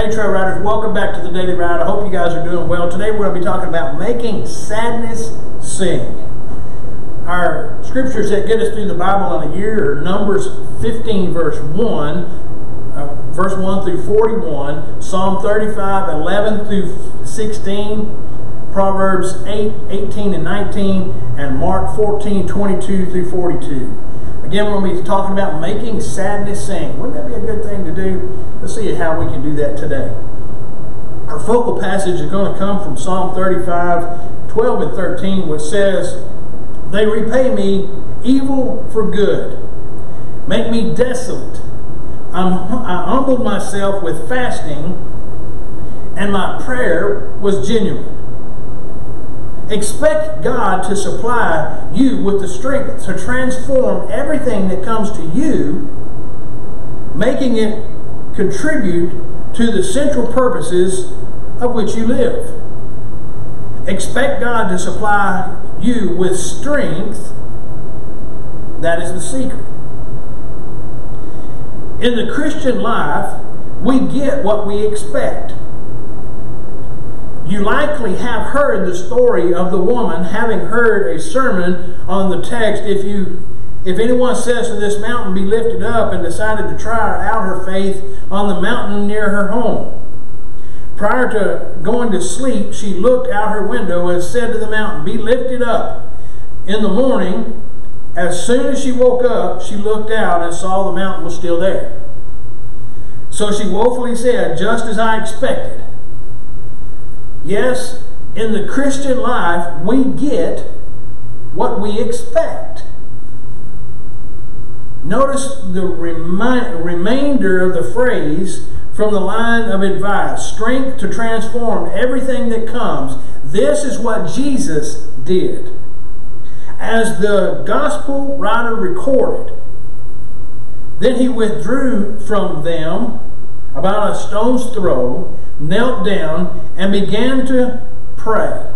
Hey, Trail Riders, welcome back to the Daily Ride. I hope you guys are doing well. Today we're going to be talking about making sadness sing. Our scriptures that get us through the Bible in a year are Numbers 15, verse 1, uh, verse 1 through 41, Psalm 35, 11 through 16, Proverbs 8, 18 and 19, and Mark 14, 22 through 42. Again, we're going to be talking about making sadness sing. Wouldn't that be a good thing to do? Let's see how we can do that today. Our focal passage is going to come from Psalm 35, 12 and 13, which says, They repay me evil for good, make me desolate. I'm, I humbled myself with fasting, and my prayer was genuine. Expect God to supply you with the strength to transform everything that comes to you, making it contribute to the central purposes of which you live. Expect God to supply you with strength. That is the secret. In the Christian life, we get what we expect. You likely have heard the story of the woman having heard a sermon on the text. If you if anyone says to this mountain, be lifted up, and decided to try out her faith on the mountain near her home. Prior to going to sleep, she looked out her window and said to the mountain, Be lifted up. In the morning, as soon as she woke up, she looked out and saw the mountain was still there. So she woefully said, Just as I expected. Yes, in the Christian life, we get what we expect. Notice the remi- remainder of the phrase from the line of advice strength to transform everything that comes. This is what Jesus did. As the gospel writer recorded, then he withdrew from them about a stone's throw, knelt down, and began to pray.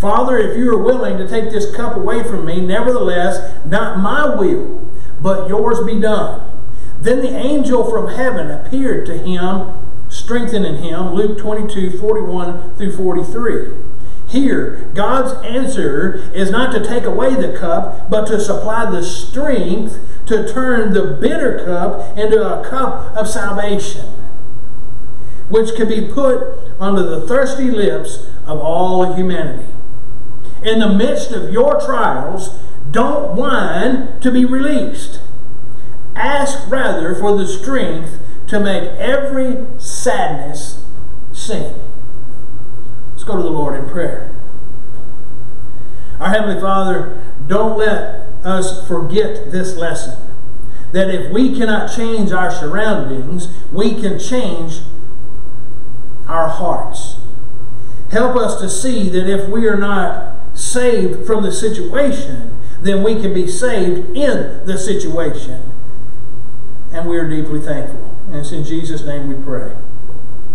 Father, if you are willing to take this cup away from me, nevertheless, not my will, but yours be done. Then the angel from heaven appeared to him, strengthening him. Luke 22 41 through 43. Here, God's answer is not to take away the cup, but to supply the strength to turn the bitter cup into a cup of salvation, which can be put under the thirsty lips of all humanity. In the midst of your trials, don't whine to be released. Ask rather for the strength to make every sadness sing. Go to the Lord in prayer. Our Heavenly Father, don't let us forget this lesson. That if we cannot change our surroundings, we can change our hearts. Help us to see that if we are not saved from the situation, then we can be saved in the situation. And we are deeply thankful. And it's in Jesus' name we pray.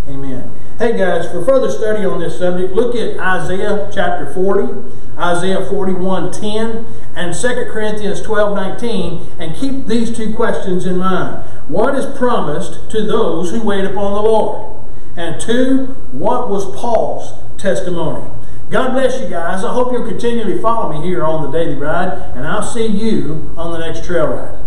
Amen. Hey guys, for further study on this subject, look at Isaiah chapter 40, Isaiah 41 10, and 2 Corinthians 12 19, and keep these two questions in mind. What is promised to those who wait upon the Lord? And two, what was Paul's testimony? God bless you guys. I hope you'll continually follow me here on the Daily Ride, and I'll see you on the next trail ride.